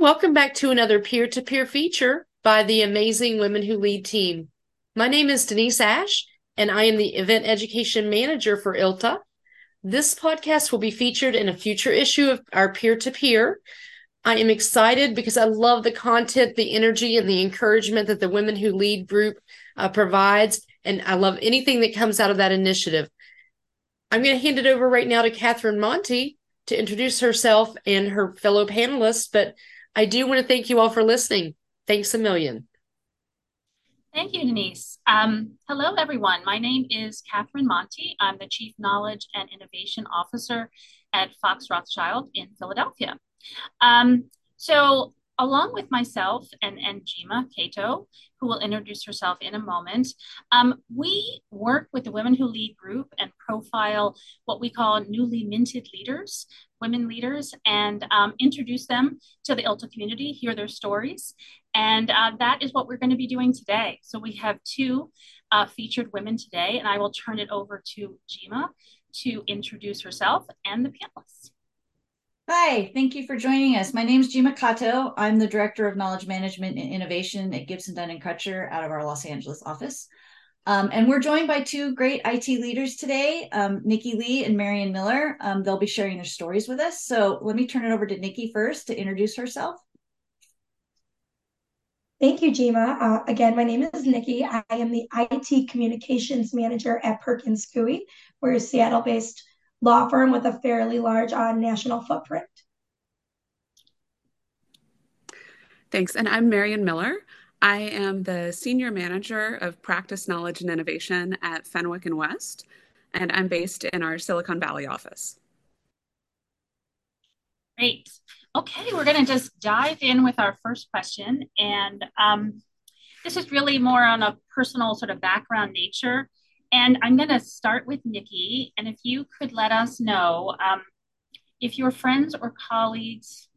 Welcome back to another peer to peer feature by the amazing Women Who Lead team. My name is Denise Ash, and I am the event education manager for ILTA. This podcast will be featured in a future issue of our peer to peer. I am excited because I love the content, the energy, and the encouragement that the Women Who Lead group uh, provides. And I love anything that comes out of that initiative. I'm going to hand it over right now to Catherine Monte to introduce herself and her fellow panelists, but I do want to thank you all for listening. Thanks a million. Thank you, Denise. Um, hello, everyone. My name is Catherine Monte. I'm the Chief Knowledge and Innovation Officer at Fox Rothschild in Philadelphia. Um, so along with myself and, and Jima Kato, who will introduce herself in a moment, um, we work with the Women Who Lead group and profile what we call newly minted leaders, women leaders, and um, introduce them to the ILTA community, hear their stories. And uh, that is what we're going to be doing today. So we have two uh, featured women today, and I will turn it over to Jima to introduce herself and the panelists. Hi, thank you for joining us. My name is Jima Kato. I'm the Director of Knowledge Management and Innovation at Gibson Dunn and Crutcher out of our Los Angeles office. Um, and we're joined by two great IT leaders today, um, Nicki Lee and Marion Miller. Um, they'll be sharing their stories with us. So let me turn it over to Nicki first to introduce herself. Thank you, Jima. Uh, again, my name is Nicki. I am the IT Communications Manager at Perkins Coie. We're a Seattle-based law firm with a fairly large uh, national footprint. Thanks. And I'm Marion Miller. I am the Senior Manager of Practice Knowledge and Innovation at Fenwick and West, and I'm based in our Silicon Valley office. Great. Okay, we're going to just dive in with our first question. And um, this is really more on a personal sort of background nature. And I'm going to start with Nicki. And if you could let us know um, if your friends or colleagues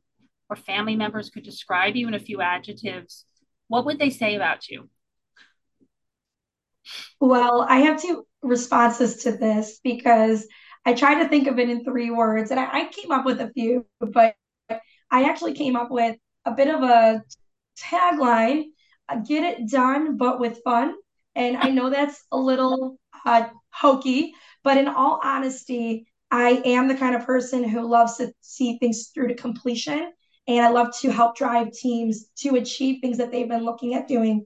or family members could describe you in a few adjectives, what would they say about you? Well, I have two responses to this because I tried to think of it in three words and I, I came up with a few, but I actually came up with a bit of a tagline get it done, but with fun. And I know that's a little uh, hokey, but in all honesty, I am the kind of person who loves to see things through to completion. And I love to help drive teams to achieve things that they've been looking at doing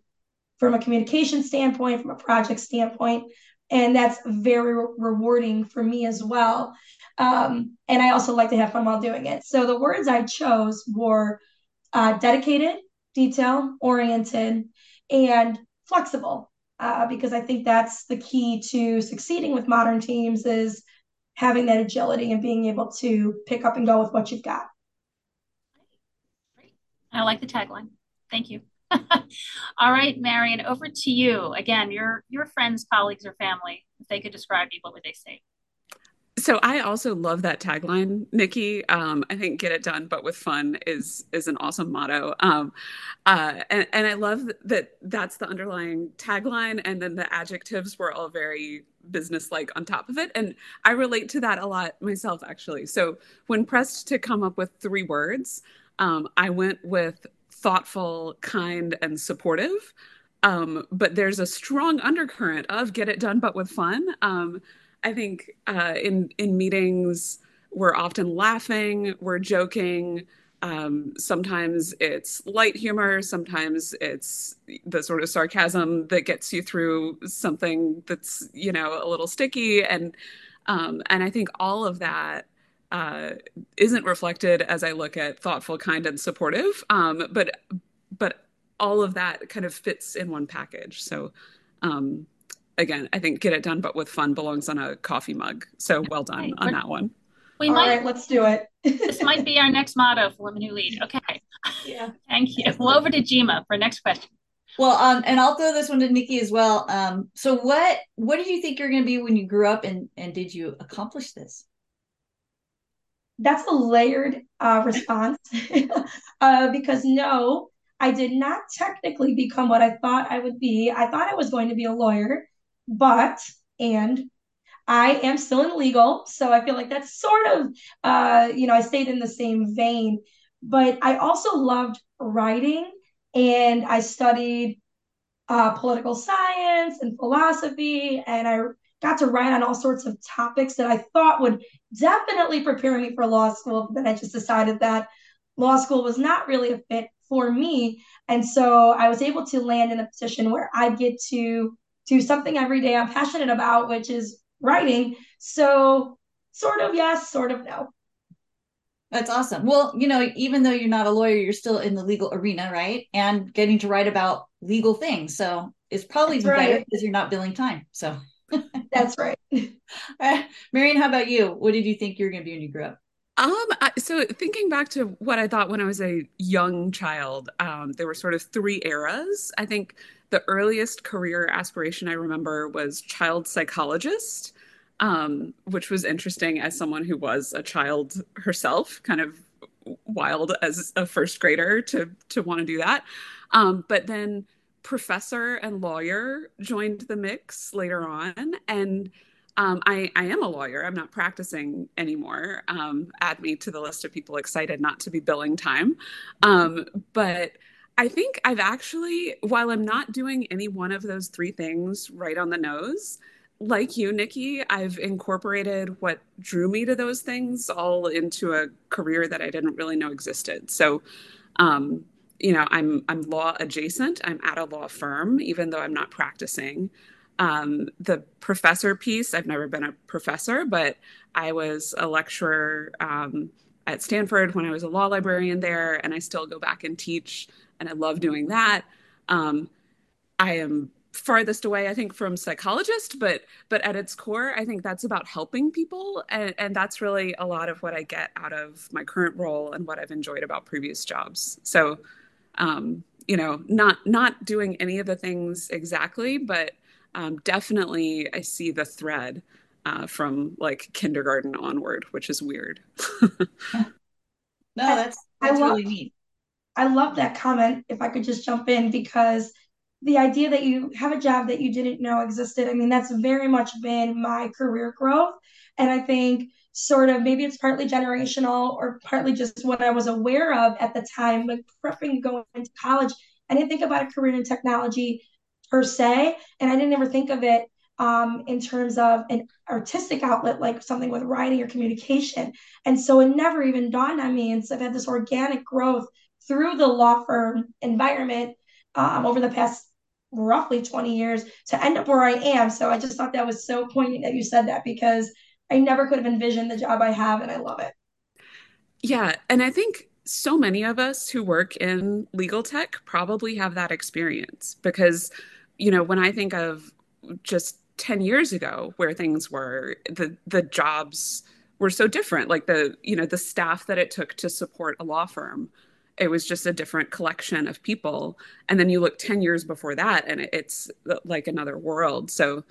from a communication standpoint, from a project standpoint. And that's very re- rewarding for me as well. Um, and I also like to have fun while doing it. So the words I chose were uh, dedicated, detail oriented, and flexible uh, because I think that's the key to succeeding with modern teams is having that agility and being able to pick up and go with what you've got. I like the tagline. Thank you. All right, Marion, over to you. Again, your your friends, colleagues, or family, if they could describe you, what would they say? So I also love that tagline, Nicki. Um, I think "Get it done, but with fun" is is an awesome motto, um, uh, and and I love that that's the underlying tagline, and then the adjectives were all very business-like on top of it, and I relate to that a lot myself, actually. So when pressed to come up with three words, um, I went with thoughtful, kind, and supportive. Um, but there's a strong undercurrent of "Get it done, but with fun." Um, I think uh, in in meetings we're often laughing, we're joking. Um, sometimes it's light humor, sometimes it's the sort of sarcasm that gets you through something that's you know a little sticky, and um, and I think all of that uh, isn't reflected as I look at thoughtful, kind, and supportive. Um, but but all of that kind of fits in one package. So um, again, I think get it done, but with fun belongs on a coffee mug. So well done okay, on that one. We All might, right, let's do it. this might be our next motto for Women Who Lead. Okay. Yeah. Thank you. Well, over to Jima for next question. Well, um, and I'll throw this one to Nicki as well. Um, so what what did you think you're going to be when you grew up, and and did you accomplish this? That's a layered uh, response uh, because no, I did not technically become what I thought I would be. I thought I was going to be a lawyer but and I am still in legal, so I feel like that's sort of, uh, you know, I stayed in the same vein. but I also loved writing and I studied uh, political science and philosophy, and I got to write on all sorts of topics that I thought would definitely prepare me for law school. But I just decided that law school was not really a fit for me. And so I was able to land in a position where I get to do something every day I'm passionate about, which is writing. So, sort of yes, sort of no. That's awesome. Well, you know, even though you're not a lawyer, you're still in the legal arena, right? And getting to write about legal things. So it's probably right. better because you're not billing time. So that's right. uh, Marion, how about you? What did you think you were going to be when you grew up? Um, so thinking back to what I thought when I was a young child, um, there were sort of three eras. I think the earliest career aspiration I remember was child psychologist um, which was interesting as someone who was a child herself, kind of wild as a first grader to to want to do that. Um, but then professor and lawyer joined the mix later on, and um, I, I, am a lawyer. I'm not practicing anymore. Um, add me to the list of people excited not to be billing time. Um, but I think I've actually, while I'm not doing any one of those three things right on the nose, like you, Nicki, I've incorporated what drew me to those things all into a career that I didn't really know existed. So, um, you know, I'm I'm law adjacent. I'm at a law firm, even though I'm not practicing. Um, the professor piece, I've never been a professor, but I was a lecturer um, at Stanford when I was a law librarian there, and I still go back and teach, and I love doing that. Um, I am farthest away i think from psychologist but but at its core i think that's about helping people and, and that's really a lot of what i get out of my current role and what i've enjoyed about previous jobs so um, you know not not doing any of the things exactly but um, definitely i see the thread uh, from like kindergarten onward which is weird no that's that's love, really neat i love that comment if i could just jump in because the idea that you have a job that you didn't know existed. I mean, that's very much been my career growth. And I think sort of maybe it's partly generational or partly just what I was aware of at the time, like prepping going into college. I didn't think about a career in technology per se, and I didn't ever think of it um, in terms of an artistic outlet, like something with writing or communication. And so it never even dawned on me. And so I've had this organic growth through the law firm environment um, over the past roughly 20 years to end up where I am. So I just thought that was so poignant that you said that because I never could have envisioned the job I have and I love it. Yeah. And I think so many of us who work in legal tech probably have that experience because, you know, when I think of just 10 years ago where things were, the the jobs were so different. Like the, you know, the staff that it took to support a law firm it was just a different collection of people and then you look 10 years before that and it's like another world so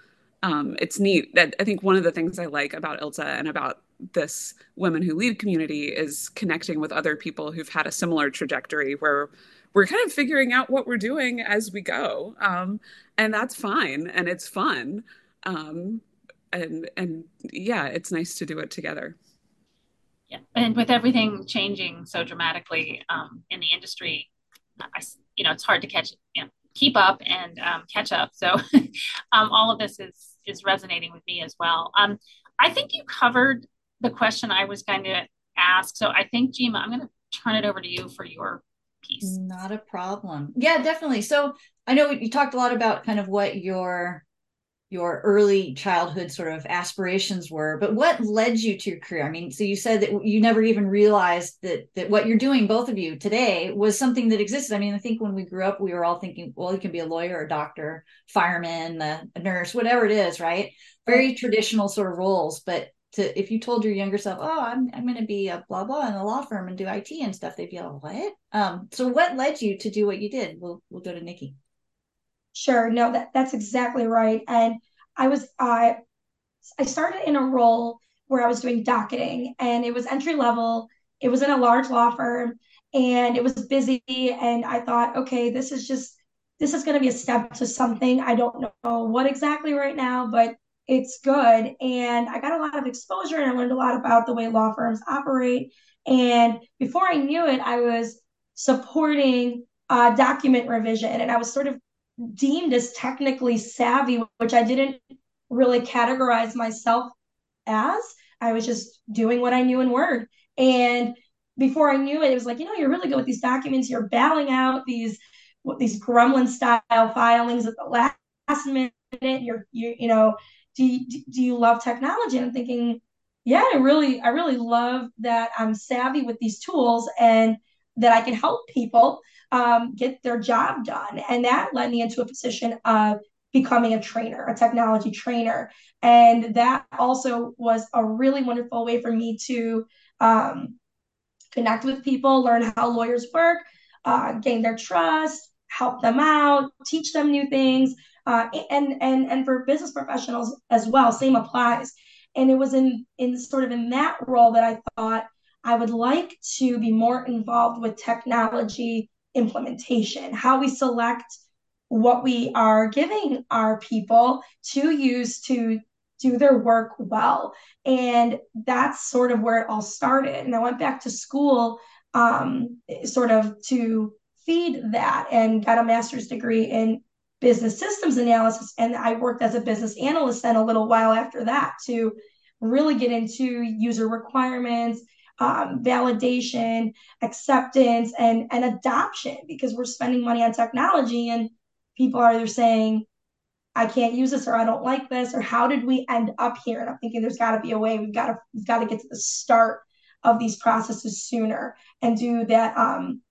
um, it's neat that i think one of the things i like about ilta and about this women who lead community is connecting with other people who've had a similar trajectory where we're kind of figuring out what we're doing as we go. Um, and that's fine and it's fun. Um, and and yeah it's nice to do it together. Yeah, and with everything changing so dramatically um, in the industry, I, you know, it's hard to catch, you know, keep up and um, catch up. So um, all of this is is resonating with me as well. Um, I think you covered the question I was going to ask. So I think, Jima, I'm going to turn it over to you for your piece. Not a problem. Yeah, definitely. So I know you talked a lot about kind of what your your early childhood sort of aspirations were but what led you to your career? I mean so you said that you never even realized that that what you're doing both of you today was something that existed. I mean i think when we grew up we were all thinking well you can be a lawyer a doctor fireman a, a nurse whatever it is right? Very traditional sort of roles but to if you told your younger self oh i'm, I'm going to be a blah blah in a law firm and do it and stuff they'd be like what? Um so what led you to do what you did? We'll we'll go to nicki Sure. No, that that's exactly right. And I was I I started in a role where I was doing docketing and it was entry level. It was in a large law firm and it was busy and I thought, okay, this is just this is going to be a step to something. I don't know what exactly right now, but it's good. And I got a lot of exposure and I learned a lot about the way law firms operate. And before I knew it, I was supporting uh, document revision, and I was sort of deemed as technically savvy, which I didn't really categorize myself as. I was just doing what I knew in Word. And before I knew it, it was like, you know, you're really good with these documents. You're battling out these these gremlin style filings at the last minute. You're you you know, do you, do you love technology? And I'm thinking, yeah, I really I really love that I'm savvy with these tools and that I can help people um, get their job done. And that led me into a position of becoming a trainer, a technology trainer. And that also was a really wonderful way for me to um, connect with people, learn how lawyers work, uh, gain their trust, help them out, teach them new things. Uh, and and and for business professionals as well, same applies. And it was in in sort of in that role that I thought I would like to be more involved with technology implementation, how we select what we are giving our people to use to do their work well. And that's sort of where it all started. And I went back to school um, sort of to feed that and got a master's degree in business systems analysis. And I worked as a business analyst then a little while after that to really get into user requirements um, validation, acceptance, and and adoption because we're spending money on technology and people are either saying, I can't use this or I don't like this or how did we end up here? And I'm thinking there's got to be a way. We've got to we've got to get to the start of these processes sooner and do that um,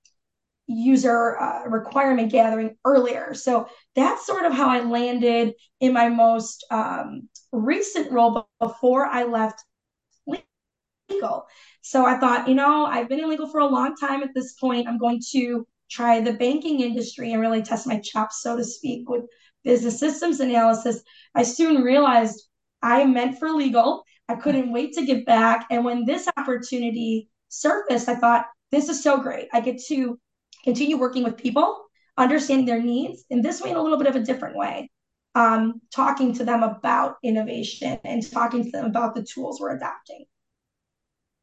user uh, requirement gathering earlier. So that's sort of how I landed in my most um, recent role before I left legal. So I thought, you know, I've been in legal for a long time at this point. I'm going to try the banking industry and really test my chops, so to speak, with business systems analysis. I soon realized I am meant for legal. I couldn't wait to get back. And when this opportunity surfaced, I thought, this is so great. I get to continue working with people, understanding their needs in this way in a little bit of a different way. Um, talking to them about innovation and talking to them about the tools we're adopting.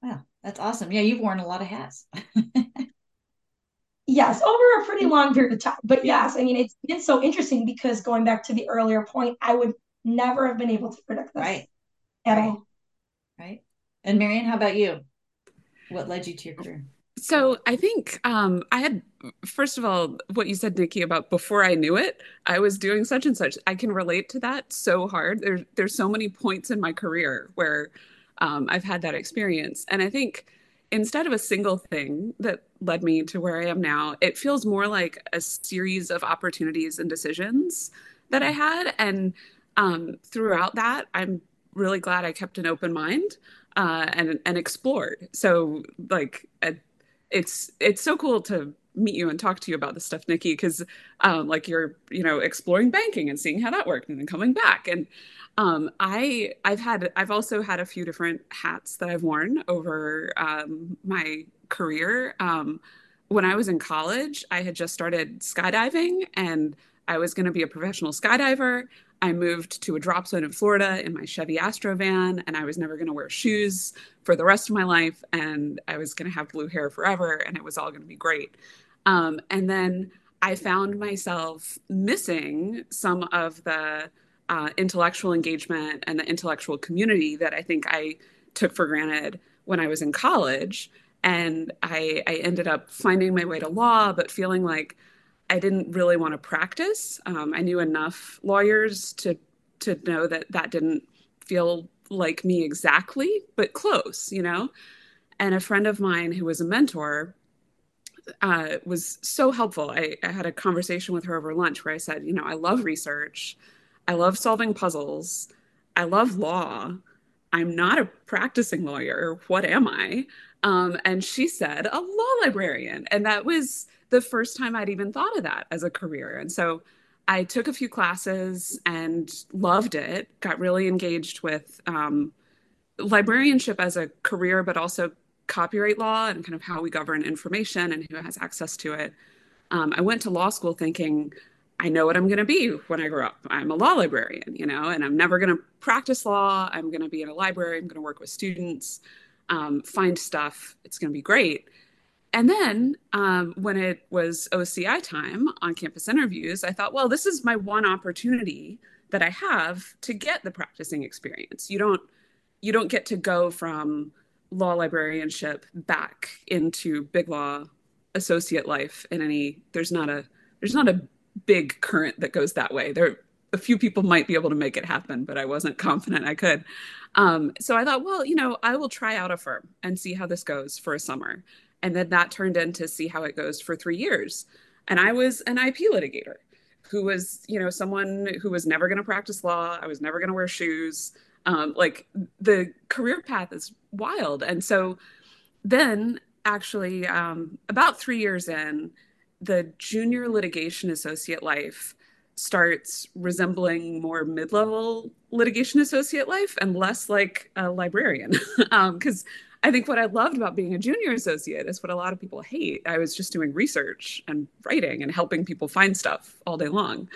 Wow, that's awesome. Yeah, you've worn a lot of hats. yes, over a pretty long period of time. But yes, I mean, it's been so interesting because going back to the earlier point, I would never have been able to predict this right. at right. all. Right. And Marianne, how about you? What led you to your career? So I think um, I had, first of all, what you said, Nicki, about before I knew it, I was doing such and such. I can relate to that so hard. There's there's so many points in my career where um, I've had that experience. And I think instead of a single thing that led me to where I am now, it feels more like a series of opportunities and decisions that I had. And um, throughout that, I'm really glad I kept an open mind uh, and and explored. So like it's it's so cool to meet you and talk to you about this stuff, Nicki, because um, like you're you know exploring banking and seeing how that worked and then coming back and um, I I've had I've also had a few different hats that I've worn over um, my career. Um, when I was in college, I had just started skydiving and I was going to be a professional skydiver. I moved to a drop zone in Florida in my Chevy Astro van, and I was never going to wear shoes for the rest of my life. And I was going to have blue hair forever, and it was all going to be great. Um, and then I found myself missing some of the uh, intellectual engagement and the intellectual community that I think I took for granted when I was in college. And I, I ended up finding my way to law, but feeling like I didn't really want to practice. Um, I knew enough lawyers to to know that that didn't feel like me exactly, but close, you know. And a friend of mine who was a mentor uh, was so helpful. I, I had a conversation with her over lunch where I said, you know, I love research. I love solving puzzles. I love law. I'm not a practicing lawyer. What am I? Um, and she said, a law librarian. And that was the first time I'd even thought of that as a career. And so I took a few classes and loved it, got really engaged with um, librarianship as a career, but also copyright law and kind of how we govern information and who has access to it. Um, I went to law school thinking, I know what I'm going to be when I grow up. I'm a law librarian, you know, and I'm never going to practice law. I'm going to be in a library. I'm going to work with students. um, find stuff. It's going to be great. And then um, when it was OCI time on campus interviews, I thought, well, this is my one opportunity that I have to get the practicing experience. You don't you don't get to go from law librarianship back into big law associate life in any there's not a there's not a big current that goes that way. There a few people might be able to make it happen, but I wasn't confident I could. Um, so I thought, well, you know, I will try out a firm and see how this goes for a summer. And then that turned into see how it goes for three years. And I was an IP litigator who was, you know, someone who was never going to practice law. I was never going to wear shoes. Um, like the career path is wild. And so then, actually, um, about three years in, the junior litigation associate life starts resembling more mid-level litigation associate life and less like a librarian. Because um, i think what i loved about being a junior associate is what a lot of people hate. I was just doing research and writing and helping people find stuff all day long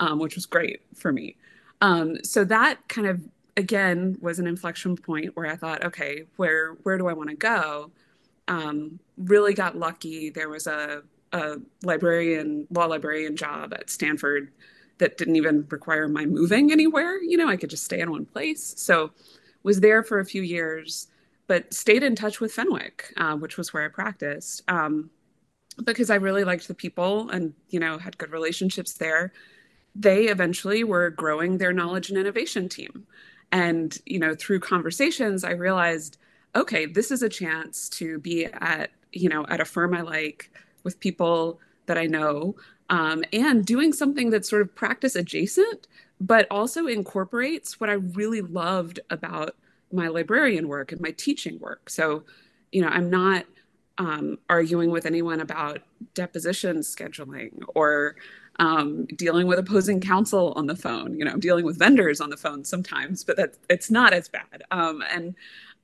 um, which was great for me. Um, so that kind of again was an inflection point where i thought okay where where do i want to go um, really got lucky there was a a librarian, law librarian job at Stanford that didn't even require my moving anywhere. You know, I could just stay in one place. So was there for a few years, but stayed in touch with Fenwick, uh, which was where I practiced, um, because I really liked the people and, you know, had good relationships there. They eventually were growing their knowledge and innovation team. And, you know, through conversations, I realized, okay, this is a chance to be at, you know, at a firm I like, with people that I know um, and doing something that's sort of practice adjacent, but also incorporates what I really loved about my librarian work and my teaching work. So, you know, I'm not um, arguing with anyone about deposition scheduling or um, dealing with opposing counsel on the phone. You know, I'm dealing with vendors on the phone sometimes, but that it's not as bad. Um, and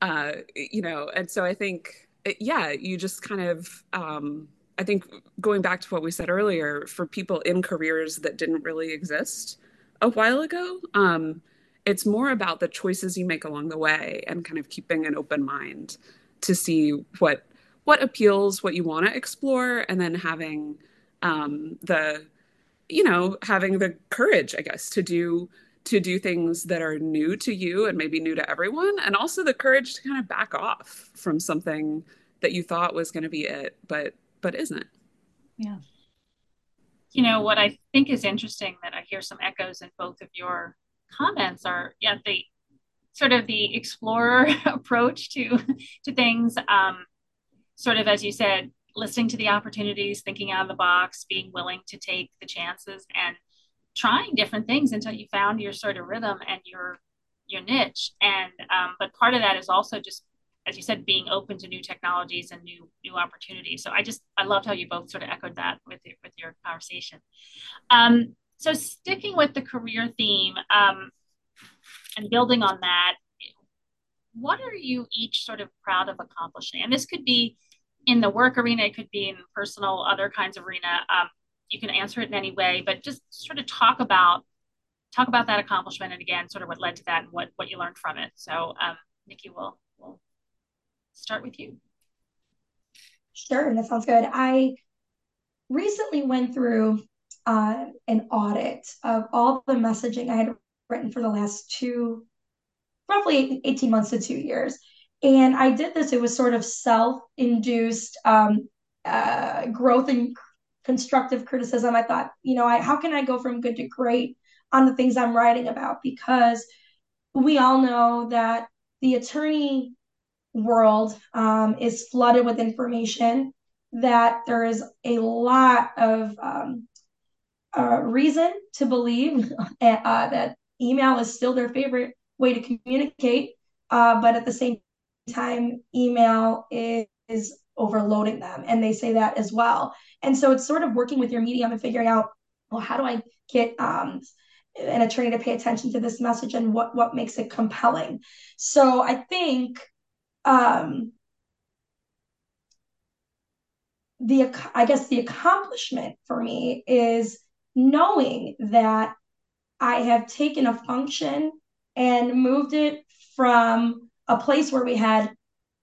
uh, you know, and so I think, yeah, you just kind of um, I think going back to what we said earlier, for people in careers that didn't really exist a while ago, um, it's more about the choices you make along the way and kind of keeping an open mind to see what what appeals, what you want to explore, and then having um, the you know having the courage, I guess, to do to do things that are new to you and maybe new to everyone, and also the courage to kind of back off from something that you thought was going to be it, but but isn't. Yeah. You know, what I think is interesting that I hear some echoes in both of your comments are yeah, the sort of the explorer approach to to things. Um, sort of as you said, listening to the opportunities, thinking out of the box, being willing to take the chances and trying different things until you found your sort of rhythm and your your niche. And um, but part of that is also just as you said, being open to new technologies and new new opportunities. So I just I loved how you both sort of echoed that with your, with your conversation. Um, so sticking with the career theme um, and building on that, what are you each sort of proud of accomplishing? And this could be in the work arena, it could be in personal other kinds of arena. Um, you can answer it in any way, but just sort of talk about talk about that accomplishment and again, sort of what led to that and what what you learned from it. So um, Nicki will will start with you. Sure, that sounds good. I recently went through uh, an audit of all the messaging I had written for the last two, roughly 18 months to two years. And I did this, it was sort of self induced um, uh, growth and constructive criticism. I thought, you know, I, how can I go from good to great on the things I'm writing about? Because we all know that the attorney world um, is flooded with information, that there is a lot of um, uh, reason to believe uh, that email is still their favorite way to communicate, uh, but at the same time, email is, is overloading them, and they say that as well. And so it's sort of working with your medium and figuring out, well, how do I get um, an attorney to pay attention to this message and what what makes it compelling? So I think um, the I guess the accomplishment for me is knowing that I have taken a function and moved it from a place where we had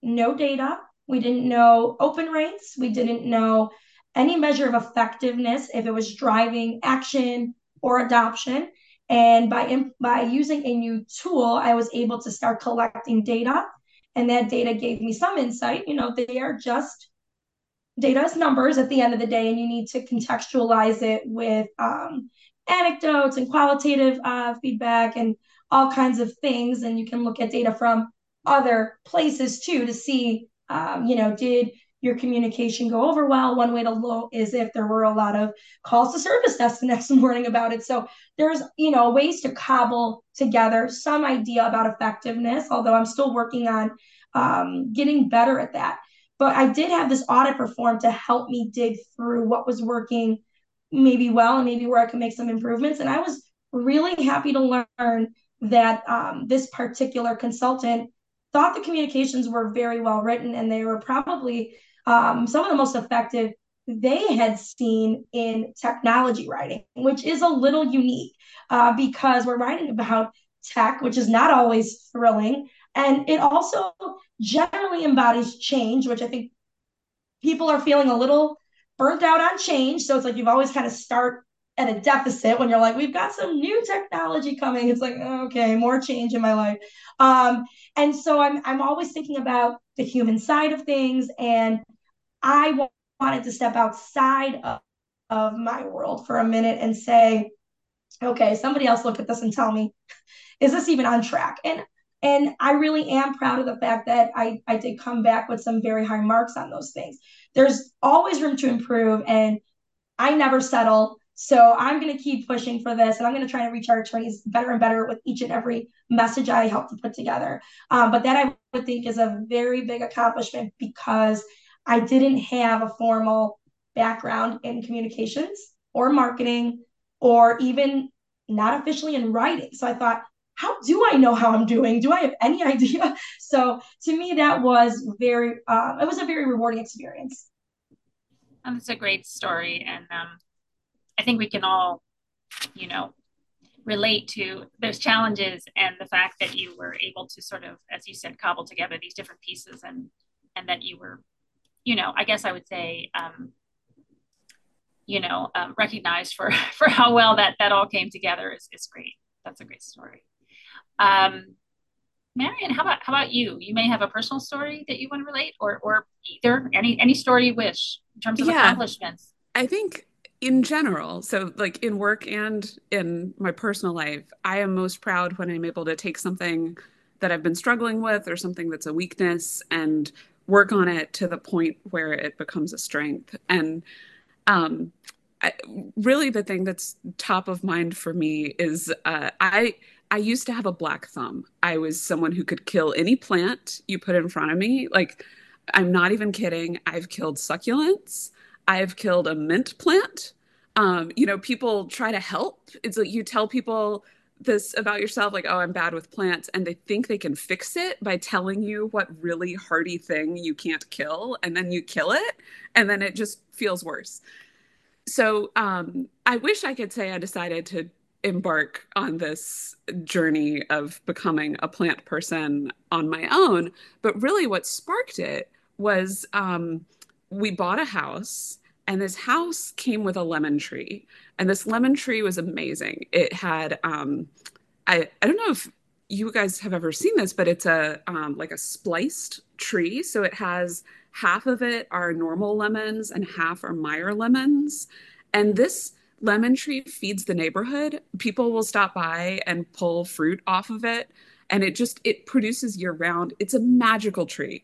no data. We didn't know open rates. We didn't know any measure of effectiveness if it was driving action or adoption. And by, by using a new tool, I was able to start collecting data. And that data gave me some insight. You know, they are just data is numbers at the end of the day, and you need to contextualize it with um, anecdotes and qualitative uh, feedback and all kinds of things. And you can look at data from other places too to see, um, you know, did your communication go over well? One way to look is if there were a lot of calls to service desk the next morning about it. So there's, you know, ways to cobble together some idea about effectiveness, although I'm still working on um, getting better at that. But I did have this audit performed to help me dig through what was working maybe well and maybe where I could make some improvements. And I was really happy to learn that um, this particular consultant thought the communications were very well written and they were probably um, some of the most effective they had seen in technology writing, which is a little unique uh, because we're writing about tech, which is not always thrilling. And it also generally embodies change, which I think people are feeling a little burnt out on change. So it's like you've always kind of start at a deficit when you're like, we've got some new technology coming. It's like, okay, more change in my life. Um, and so I'm I'm always thinking about the human side of things, and I wanted to step outside of, of my world for a minute and say, okay, somebody else look at this and tell me, is this even on track? And and I really am proud of the fact that I, I did come back with some very high marks on those things. There's always room to improve, and I never settle. So I'm going to keep pushing for this, and I'm going to try to reach our attorneys better and better with each and every message I help to put together. Um, but that I would think is a very big accomplishment because I didn't have a formal background in communications or marketing or even not officially in writing. So I thought, how do I know how I'm doing? Do I have any idea? So to me, that was very, uh, it was a very rewarding experience. And it's a great story. And um, I think we can all, you know, relate to those challenges and the fact that you were able to sort of, as you said, cobble together these different pieces and, and that you were, you know, I guess I would say, um, you know, um, recognized for, for how well that, that all came together is, is great. That's a great story. Um, Marion, how about how about you? You may have a personal story that you want to relate, or or either any any story you wish in terms of yeah, accomplishments. I think in general, so like in work and in my personal life, I am most proud when I'm able to take something that I've been struggling with or something that's a weakness and work on it to the point where it becomes a strength. And um, I, really, the thing that's top of mind for me is uh, I I used to have a black thumb. I was someone who could kill any plant you put in front of me. Like, I'm not even kidding. I've killed succulents. I've killed a mint plant. Um, you know, people try to help. It's like you tell people this about yourself, like, oh, I'm bad with plants, and they think they can fix it by telling you what really hardy thing you can't kill, and then you kill it, and then it just feels worse. So um, I wish I could say I decided to embark on this journey of becoming a plant person on my own. But really, what sparked it was um, we bought a house, and this house came with a lemon tree. And this lemon tree was amazing. It had, um, I, I don't know if you guys have ever seen this, but it's a um, like a spliced tree. So it has half of it are normal lemons and half are Meyer lemons. And this lemon tree feeds the neighborhood people will stop by and pull fruit off of it and it just it produces year round it's a magical tree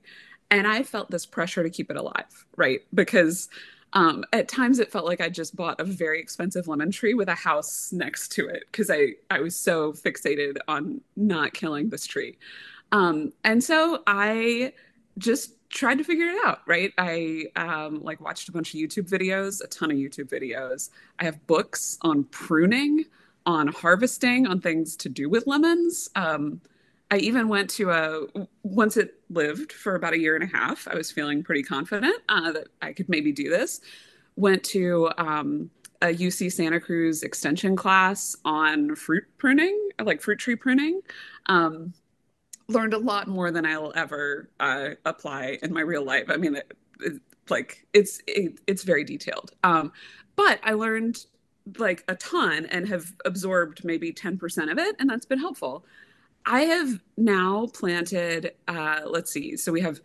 and i felt this pressure to keep it alive right because um, at times it felt like i just bought a very expensive lemon tree with a house next to it because i i was so fixated on not killing this tree. Um, and so i just tried to figure it out right? I um, like watched a bunch of youtube videos a ton of youtube videos. I have books on pruning on harvesting on things to do with lemons. Um, i even went to a once it lived for about a year and a half i was feeling pretty confident uh, that i could maybe do this went to um, a uc santa cruz extension class on fruit pruning like fruit tree pruning um, learned a lot more than I'll ever uh, apply in my real life. I mean, it, it, like it's it, it's very detailed. Um, but I learned like a ton and have absorbed maybe 10% of it, and that's been helpful. I have now planted, uh, let's see, so we have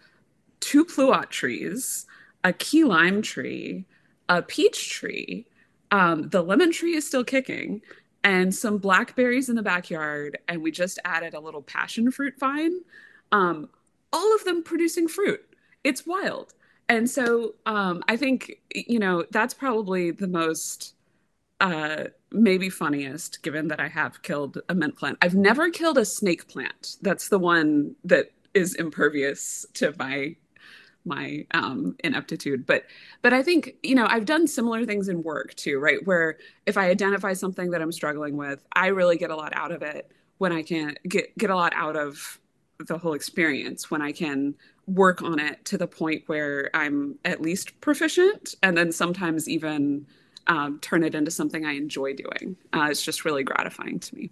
two pluot trees, a key lime tree, a peach tree. Um, the lemon tree is still kicking, and some blackberries in the backyard. And we just added a little passion fruit vine. Um, all of them producing fruit. It's wild. And so um, I think, you know, that's probably the most uh, maybe funniest, given that I have killed a mint plant. I've never killed a snake plant. That's the one that is impervious to my my um, ineptitude. But but I think you know I've done similar things in work too, right? Where if I identify something that I'm struggling with, I really get a lot out of it when I can get get a lot out of the whole experience when I can work on it to the point where I'm at least proficient, and then sometimes even um, turn it into something I enjoy doing. Uh, it's just really gratifying to me.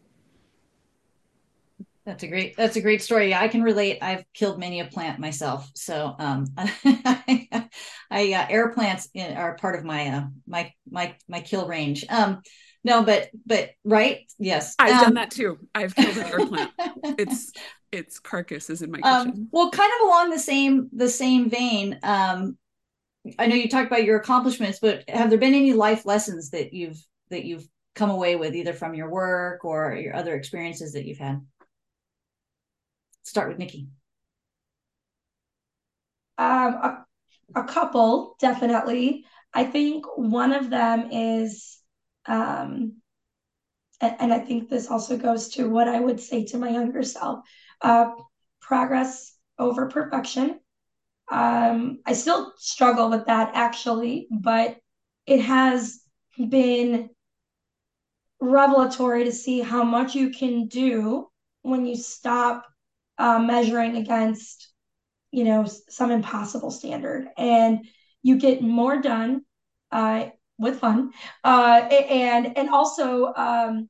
That's a great. That's a great story. I can relate. I've killed many a plant myself. So, um, I, I uh, air plants in, are part of my uh, my my my kill range. Um, no, but but right, yes, I've um, done that too. I've killed an air plant. Its its carcass is in my um, kitchen. well, kind of along the same the same vein. Um, I know you talked about your accomplishments, but have there been any life lessons that you've that you've come away with either from your work or your other experiences that you've had? Start with Nicki. Um, a, a couple, definitely. I think one of them is, um, and, and I think this also goes to what I would say to my younger self uh, progress over perfection. Um, I still struggle with that actually, but it has been revelatory to see how much you can do when you stop uh, measuring against, you know, some impossible standard, and you get more done uh, with fun, uh, and and also um,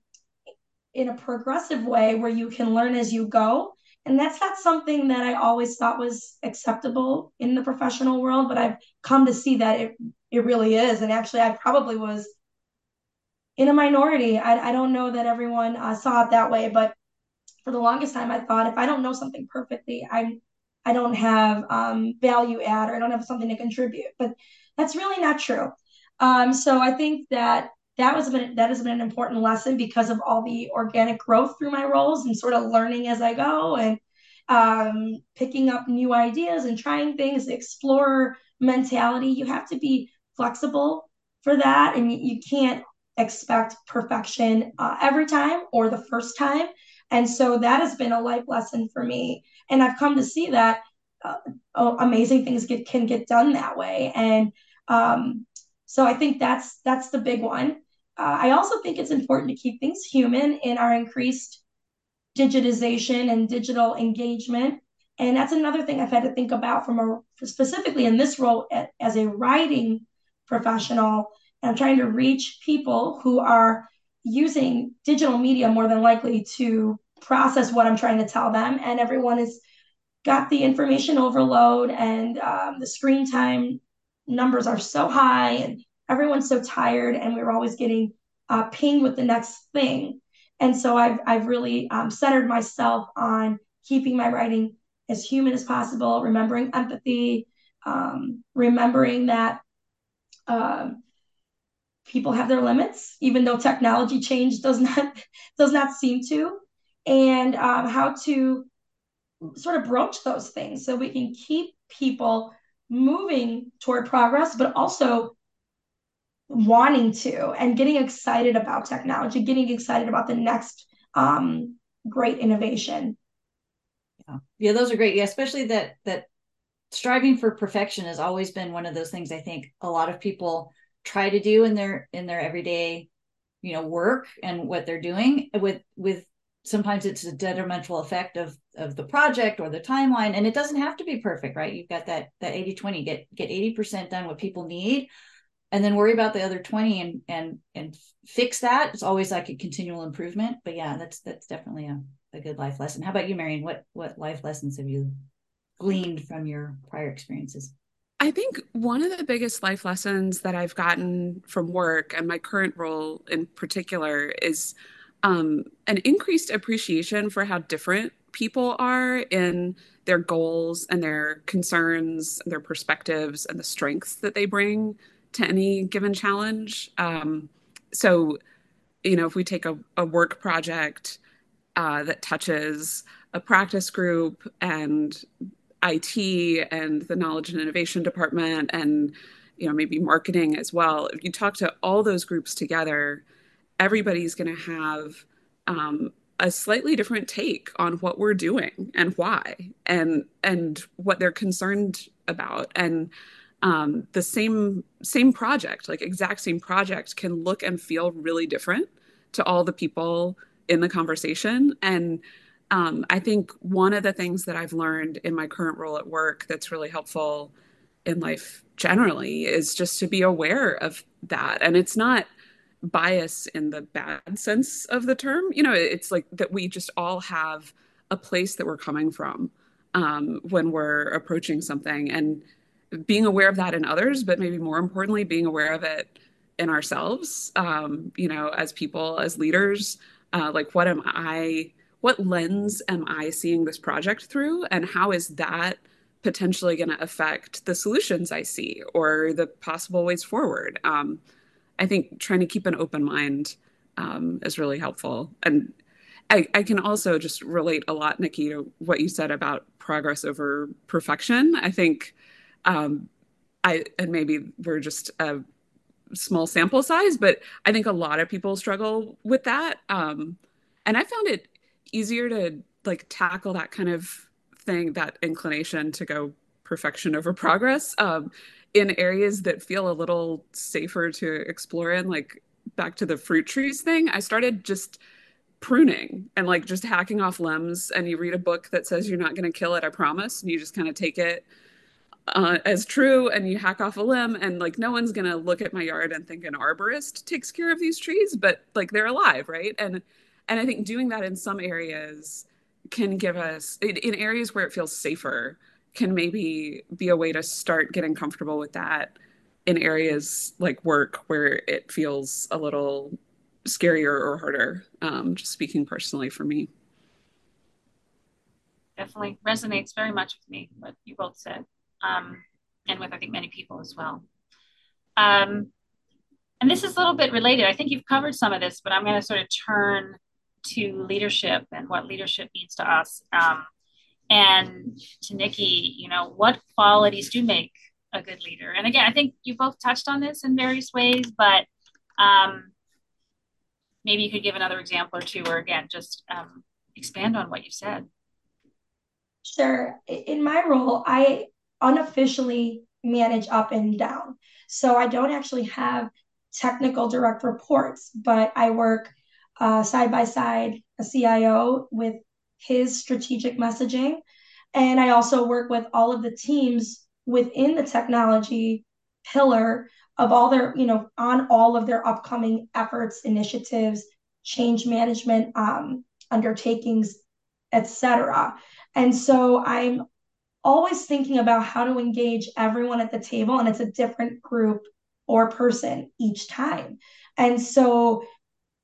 in a progressive way where you can learn as you go and that's not something that I always thought was acceptable in the professional world, but I've come to see that it it really is. And actually, I probably was in a minority. I, I don't know that everyone uh, saw it that way, but for the longest time, I thought if I don't know something perfectly, I'm I don't have um, value add or I don't have something to contribute. But that's really not true. Um, so I think that that was been that has been an important lesson because of all the organic growth through my roles and sort of learning as I go and um, picking up new ideas and trying things, the explorer mentality. You have to be flexible for that, and you, can't expect perfection uh, every time or the first time. And so that has been a life lesson for me, and I've come to see that uh, oh, amazing things get can get done that way. And um, so I think that's that's the big one. Uh, I also think it's important to keep things human in our increased digitization and digital engagement. And that's another thing I've had to think about from a specifically in this role as a writing professional. I'm trying to reach people who are using digital media more than likely to process what I'm trying to tell them. And everyone has got the information overload and um, the screen time numbers are so high and everyone's so tired and we are always getting uh, pinged with the next thing. And so I've, I've really um, centered myself on keeping my writing as human as possible, remembering empathy, um, remembering that um, people have their limits, even though technology change does not does not seem to, and um, how to sort of broach those things so we can keep people moving toward progress, but also wanting to and getting excited about technology, getting excited about the next um, great innovation. Yeah, yeah, those are great. Yeah, especially that that striving for perfection has always been one of those things I think a lot of people try to do in their in their everyday, you know, work and what they're doing with with sometimes it's a detrimental effect of of the project or the timeline and it doesn't have to be perfect right you've got that that 80 20 get get 80% done what people need and then worry about the other 20 and and and fix that it's always like a continual improvement but yeah that's that's definitely a a good life lesson. How about you, Marion? What what life lessons have you gleaned from your prior experiences? I think one of the biggest life lessons that I've gotten from work and my current role in particular is um, an increased appreciation for how different people are in their goals and their concerns, and their perspectives, and the strengths that they bring to any given challenge. Um, so, you know, if we take a, a work project uh, that touches a practice group and IT and the knowledge and innovation department and you know maybe marketing as well. If you talk to all those groups together, everybody's going to have um, a slightly different take on what we're doing and why and and what they're concerned about and um, the same same project like exact same project can look and feel really different to all the people in the conversation and um, I think one of the things that I've learned in my current role at work that's really helpful in life generally is just to be aware of that. And it's not bias in the bad sense of the term. You know, it's like that we just all have a place that we're coming from um, when we're approaching something and being aware of that in others, but maybe more importantly, being aware of it in ourselves, um, you know, as people, as leaders. Uh, like, what am I? what lens am I seeing this project through? And how is that potentially going to affect the solutions I see or the possible ways forward? Um, I think trying to keep an open mind um, is really helpful. And I, I, can also just relate a lot, Nicki, to what you said about progress over perfection. I think um, I, and maybe we're just a small sample size, but I think a lot of people struggle with that. Um, and I found it easier to like tackle that kind of thing, that inclination to go perfection over progress um, in areas that feel a little safer to explore in, like back to the fruit trees thing. I started just pruning and like just hacking off limbs and you read a book that says you're not going to kill it i promise and you just kind of take it uh, as true and you hack off a limb and like no one's to look at my yard and think an arborist takes care of these trees but like they're alive right? And and i think doing that in some areas can give us in areas where it feels safer can maybe be a way to start getting comfortable with that in areas like work where it feels a little scarier or harder um, just speaking personally for me. Definitely resonates very much with me what you both said um, and with i think many people as well um, and this is a little bit related i think you've covered some of this but i'm going to sort of turn to leadership and what leadership means to us. Um, and to Nicki, you know, what qualities do make a good leader? And again, I think you both touched on this in various ways, but um, maybe you could give another example or two, or again, just um, expand on what you said. Sure. In my role, I unofficially manage up and down. So I don't actually have technical direct reports, but I work uh, side by side a CIO with his strategic messaging. And I also work with all of the teams within the technology pillar of all their, you know, on all of their upcoming efforts, initiatives, change management um, undertakings, etc. And so I'm always thinking about how to engage everyone at the table, and it's a different group or person each time. And so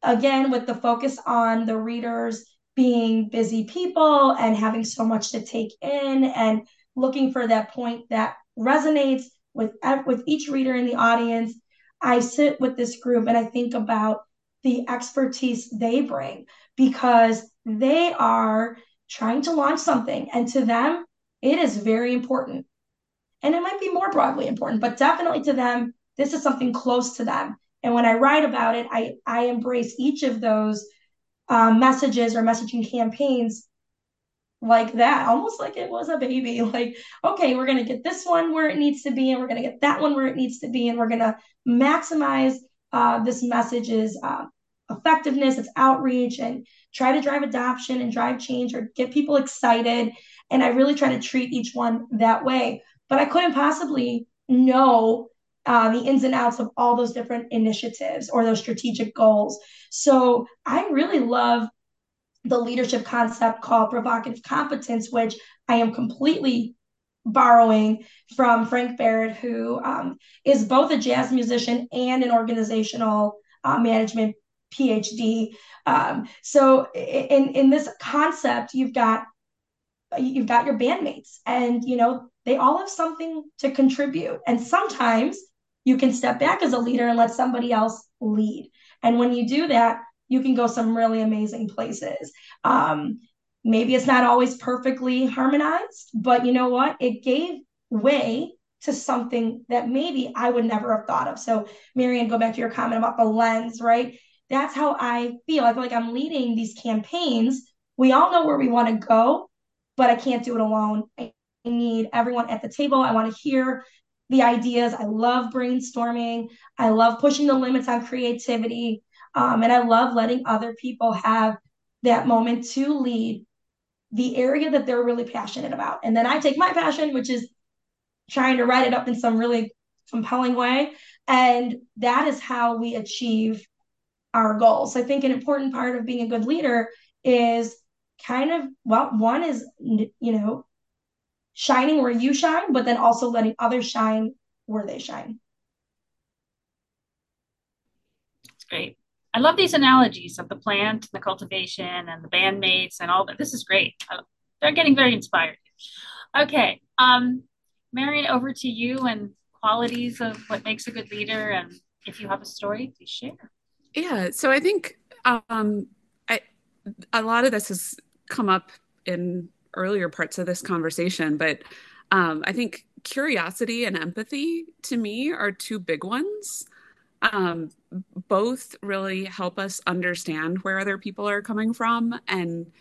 again with the focus on the readers being busy people and having so much to take in and looking for that point that resonates with with each reader in the audience i sit with this group and i think about the expertise they bring because they are trying to launch something and to them it is very important and it might be more broadly important but definitely to them this is something close to them and when I write about it, I, I embrace each of those um, messages or messaging campaigns like that, almost like it was a baby. Like, okay, we're going to get this one where it needs to be, and we're going to get that one where it needs to be, and we're going to maximize uh, this message's uh, effectiveness, its outreach, and try to drive adoption and drive change or get people excited. And I really try to treat each one that way. But I couldn't possibly know uh, the ins and outs of all those different initiatives or those strategic goals. So I really love the leadership concept called provocative competence, which I am completely borrowing from Frank Barrett, who um, is both a jazz musician and an organizational uh, management PhD. Um, so in in this concept, you've got you've got your bandmates, and you know they all have something to contribute, and sometimes you can step back as a leader and let somebody else lead. And when you do that, you can go some really amazing places. Um, maybe it's not always perfectly harmonized, but you know what? It gave way to something that maybe I would never have thought of. So, Marion, go back to your comment about the lens, right? That's how I feel. I feel like I'm leading these campaigns. We all know where we want to go, but I can't do it alone. I need everyone at the table. I want to hear the ideas. I love brainstorming. I love pushing the limits on creativity. Um, and I love letting other people have that moment to lead the area that they're really passionate about. And then I take my passion, which is trying to write it up in some really compelling way. And that is how we achieve our goals. I think an important part of being a good leader is kind of, well, one is, you know, shining where you shine, but then also letting others shine where they shine. That's great. I love these analogies of the plant, and the cultivation, and the bandmates, and all that. This is great. They're getting very inspired. Okay, um, Marion, over to you and qualities of what makes a good leader, and if you have a story, please share. Yeah, so I think um, I, a lot of this has come up in earlier parts of this conversation, but um, I think curiosity and empathy to me are two big ones. Um, both really help us understand where other people are coming from, and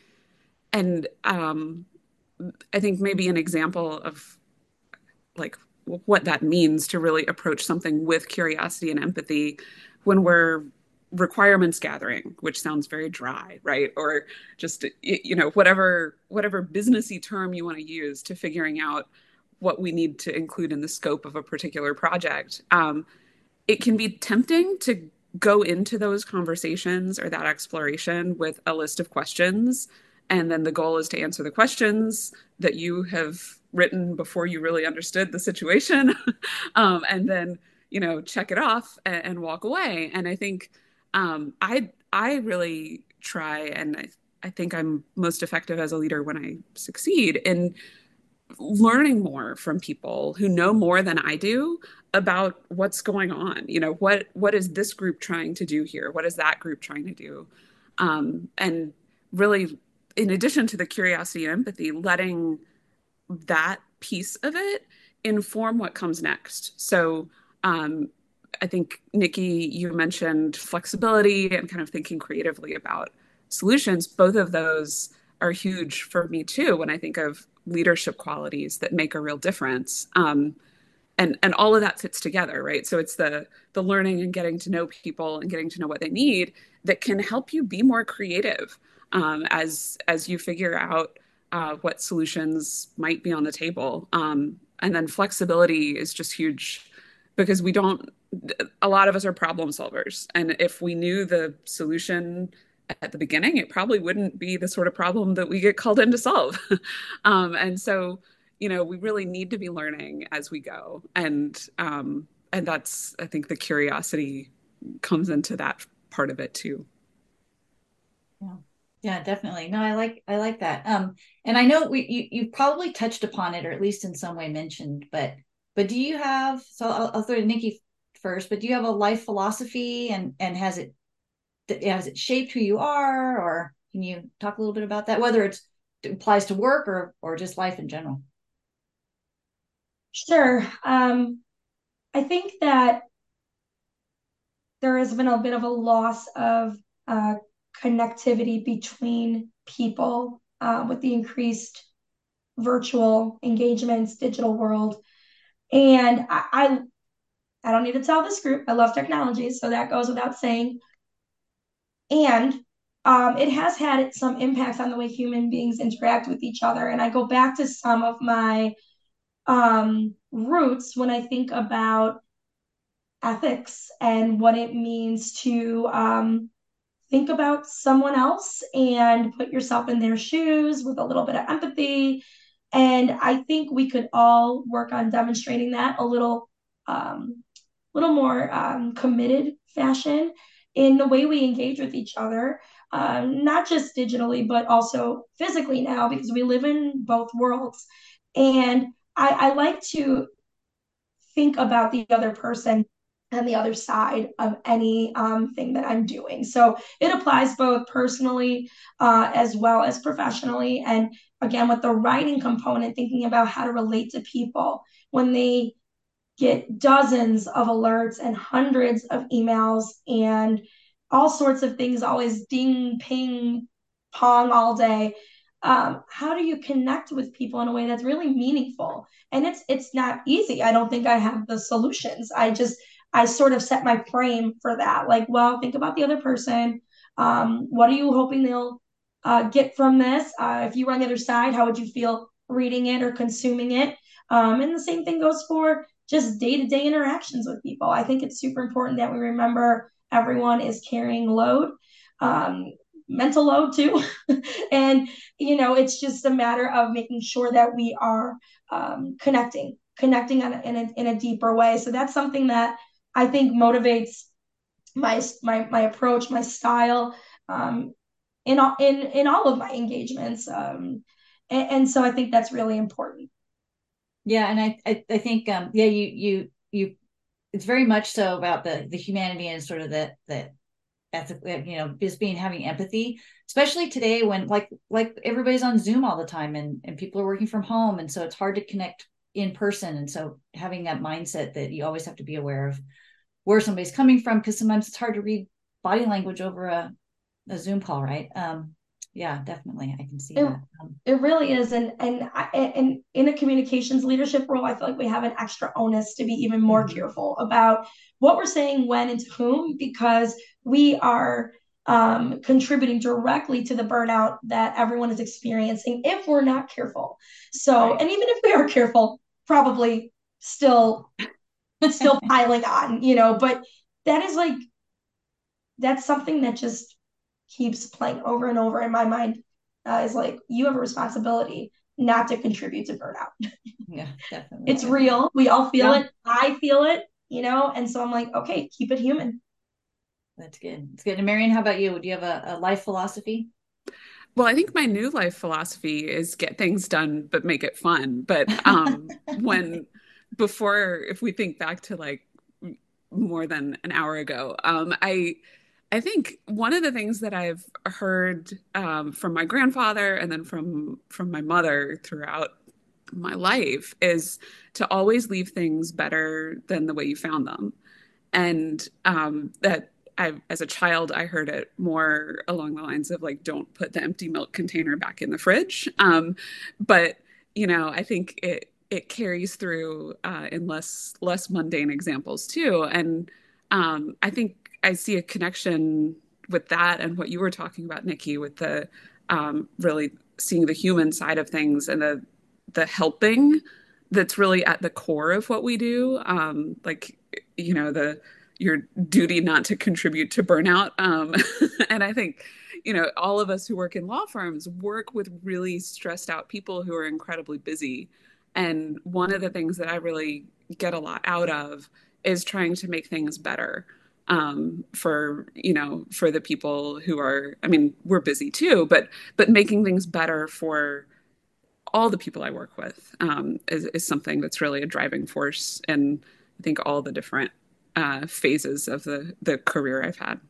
and um, I think maybe an example of like what that means to really approach something with curiosity and empathy when we're requirements gathering which sounds very dry right? Or just you know whatever whatever businessy term you want to use to figuring out what we need to include in the scope of a particular project um, it can be tempting to go into those conversations or that exploration with a list of questions and then the goal is to answer the questions that you have written before you really understood the situation um, and then you know check it off and, and walk away. And i think um, I I really try, and I, I think I'm most effective as a leader when I succeed in learning more from people who know more than I do about what's going on. You know, what what is this group trying to do here? What is that group trying to do? Um, and really, in addition to the curiosity and empathy, letting that piece of it inform what comes next. So um, I think, Nicki, you mentioned flexibility and kind of thinking creatively about solutions. Both of those are huge for me too when I think of leadership qualities that make a real difference. Um, and and all of that fits together, right? So it's the the learning and getting to know people and getting to know what they need that can help you be more creative um, as as you figure out uh, what solutions might be on the table. Um, and then flexibility is just huge because we don't a lot of us are problem solvers. And if we knew the solution at the beginning, it probably wouldn't be the sort of problem that we get called in to solve. um, and so, you know, we really need to be learning as we go. And um, and that's I think the curiosity comes into that part of it too. Yeah. Yeah, definitely. No, I like I like that. Um, and I know we you you probably touched upon it or at least in some way mentioned, but but do you have so I'll, I'll throw to Nicki first, but do you have a life philosophy and and has it has it shaped who you are, or can you talk a little bit about that, whether it applies to work or or just life in general? Sure. Um, I think that there has been a bit of a loss of uh, connectivity between people uh, with the increased virtual engagements, digital world. And I, I don't need to tell this group. I love technology, so that goes without saying. And um, it has had some impacts on the way human beings interact with each other. And I go back to some of my um, roots when I think about ethics and what it means to um, think about someone else and put yourself in their shoes with a little bit of empathy. And I think we could all work on demonstrating that a little, um, little more um, committed fashion in the way we engage with each other, um, not just digitally, but also physically now, because we live in both worlds. And I, I like to think about the other person and the other side of any um, thing that I'm doing. So it applies both personally uh, as well as professionally. And again, with the writing component, thinking about how to relate to people when they get dozens of alerts and hundreds of emails and all sorts of things always ding, ping, pong all day. Um, how do you connect with people in a way that's really meaningful? And it's it's not easy. I don't think I have the solutions. I just I sort of set my frame for that. Like, well, think about the other person. Um, what are you hoping they'll uh, get from this? Uh, if you were on the other side, how would you feel reading it or consuming it? Um, and the same thing goes for just day to day interactions with people. I think it's super important that we remember everyone is carrying load, um, mental load too. and, you know, it's just a matter of making sure that we are um, connecting, connecting a, in, a, in a deeper way. So that's something that I think motivates my, my, my approach, my style. Um, in all in in all of my engagements um and, and so i think that's really important yeah, and I, I, I think um, yeah, you you you it's very much so about the the humanity and sort of the the ethical, you know, just being having empathy, especially today when like like everybody's on Zoom all the time and and people are working from home, and so it's hard to connect in person, and so having that mindset that you always have to be aware of where somebody's coming from because sometimes it's hard to read body language over a a Zoom call, right? Um, yeah definitely i can see it, that um, it really is and and I, and in a communications leadership role i feel like we have an extra onus to be even more mm-hmm. careful about what we're saying when and to whom because we are um, contributing directly to the burnout that everyone is experiencing if we're not careful so right. and even if we are careful probably still still piling on you know but that is like that's something that just keeps playing over and over in my mind uh, is like you have a responsibility not to contribute to burnout. yeah, definitely. it's real. We all feel yeah. it. I feel it, you know, and so I'm like, okay, keep it human. That's good. It's good. And Marion, how about you? Do you have a, a life philosophy? Well, I think my new life philosophy is get things done, but make it fun. But um, when before, if we think back to like more than an hour ago, um, I I think one of the things that I've heard um, from my grandfather and then from from my mother throughout my life is to always leave things better than the way you found them, and um, that I, as a child, I heard it more along the lines of like, "Don't put the empty milk container back in the fridge." Um, but you know, I think it it carries through uh, in less less mundane examples too, and um, I think I see a connection with that and what you were talking about, Nicki, with the um, really seeing the human side of things and the the helping that's really at the core of what we do. Um, like you know the your duty not to contribute to burnout. Um, and I think you know all of us who work in law firms work with really stressed out people who are incredibly busy. And one of the things that I really get a lot out of is trying to make things better um, for you know for the people who are i mean we're busy too but but making things better for all the people i work with um, is, is something that's really a driving force in i think all the different uh, phases of the the career i've had.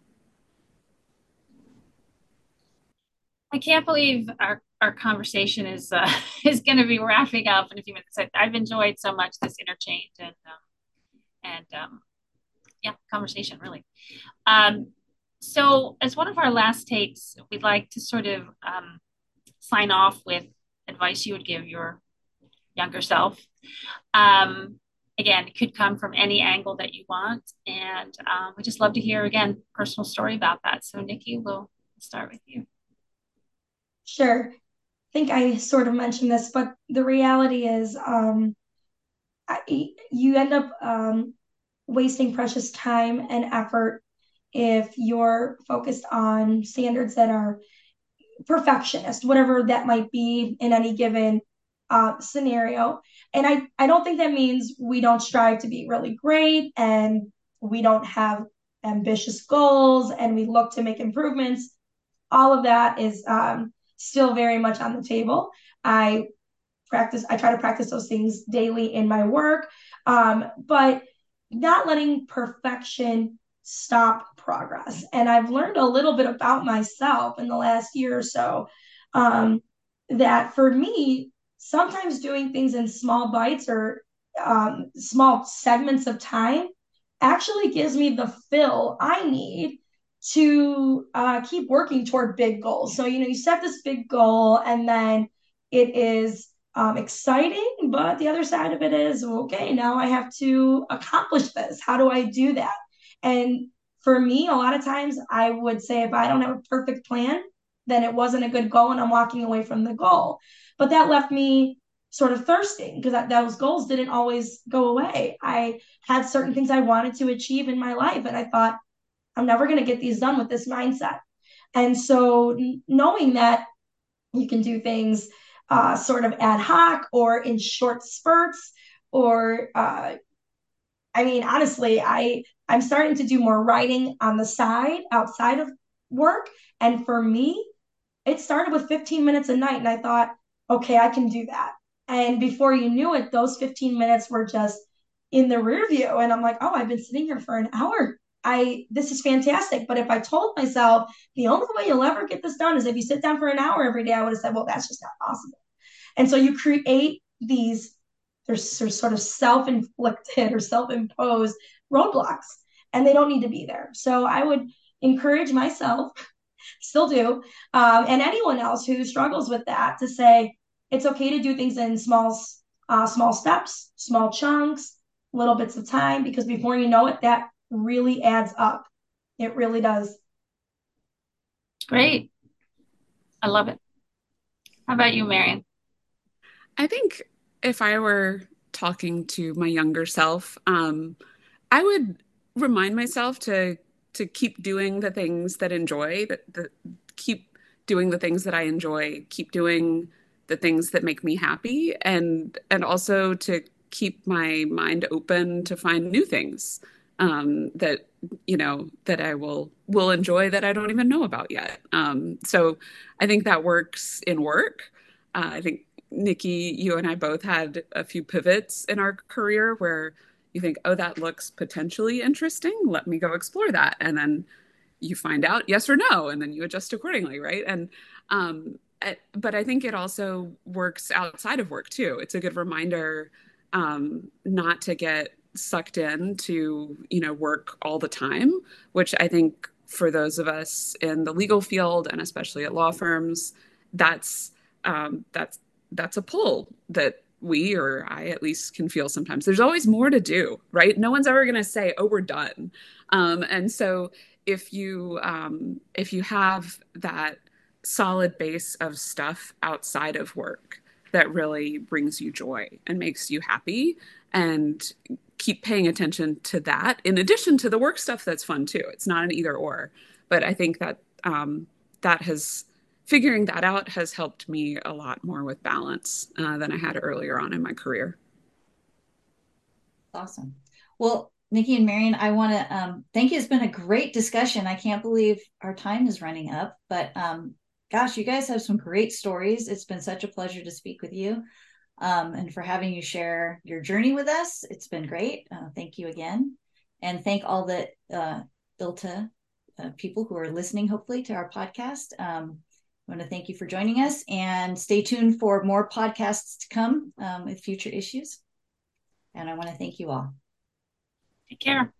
I can't believe our our conversation is uh, is going to be wrapping up in a few minutes I, have enjoyed so much this interchange and um, and um, yeah, conversation really. Um, so as one of our last takes, we'd like to sort of um, sign off with advice you would give your younger self. Um, again, it could come from any angle that you want. And um, we just love to hear, again, personal story about that. So Nicki, we'll start with you. Sure. Think I sort of mentioned this, but the reality is um, I, you end up um, wasting precious time and effort if you're focused on standards that are perfectionist, whatever that might be in any given uh, scenario. And I, I don't think that means we don't strive to be really great and we don't have ambitious goals and we look to make improvements. All of that is um, still very much on the table. I practice, I try to practice those things daily in my work, um, but not letting perfection stop progress. And I've learned a little bit about myself in the last year or so um, that for me, sometimes doing things in small bites or um, small segments of time actually gives me the fill I need to uh, keep working toward big goals. So, you know, you set this big goal and then it is um, exciting, but the other side of it is okay, now I have to accomplish this. How do I do that? And for me, a lot of times I would say if I don't have a perfect plan, then it wasn't a good goal and I'm walking away from the goal. But that left me sort of thirsting because those goals didn't always go away. I had certain things I wanted to achieve in my life, and I thought, I'm never going to get these done with this mindset. And so, knowing that you can do things uh, sort of ad hoc or in short spurts, or uh, I mean, honestly, I I'm starting to do more writing on the side outside of work, and for me, it started with 15 minutes a night, and I thought, okay, I can do that. And before you knew it, those 15 minutes were just in the rear view. And I'm like, oh, I've been sitting here for an hour. I this is fantastic. But if I told myself the only way you'll ever get this done is if you sit down for an hour every day, I would have said, well, that's just not possible. And so you create these, there's sort of self-inflicted or self-imposed roadblocks, and they don't need to be there. So I would encourage myself, still do, um, and anyone else who struggles with that to say, it's okay to do things in small uh, small steps, small chunks, little bits of time, because before you know it, that really adds up. It really does. Great. I love it. How about you, Marion? I think if I were talking to my younger self, um, I would remind myself to to keep doing the things that enjoy that, that keep doing the things that I enjoy, keep doing the things that make me happy and and also to keep my mind open to find new things um, that you know that I will will enjoy that I don't even know about yet. Um, so I think that works in work. Uh, I think Nicki, you and I both had a few pivots in our career where you think, oh, that looks potentially interesting. Let me go explore that, and then you find out yes or no, and then you adjust accordingly, right? And um, but I think it also works outside of work too. It's a good reminder um, not to get sucked in to you know work all the time, which I think for those of us in the legal field and especially at law firms, that's um, that's that's a pull that we or I at least can feel sometimes. There's always more to do, right? No one's ever going to say, "Oh, we're done," um, and so if you um, if you have that solid base of stuff outside of work that really brings you joy and makes you happy and keep paying attention to that in addition to the work stuff that's fun too. It's not an either or but i think that um, that has figuring that out has helped me a lot more with balance uh, than i had earlier on in my career. Awesome. Well nicki and marion i want to um, thank you. It's been a great discussion. I can't believe our time is running up but um, gosh, you guys have some great stories. It's been such a pleasure to speak with you um, and for having you share your journey with us. It's been great. Uh, thank you again. And thank all the uh, ILTA uh, people who are listening, hopefully, to our podcast. Um, I want to thank you for joining us and stay tuned for more podcasts to come um, with future issues. And I want to thank you all. Take care.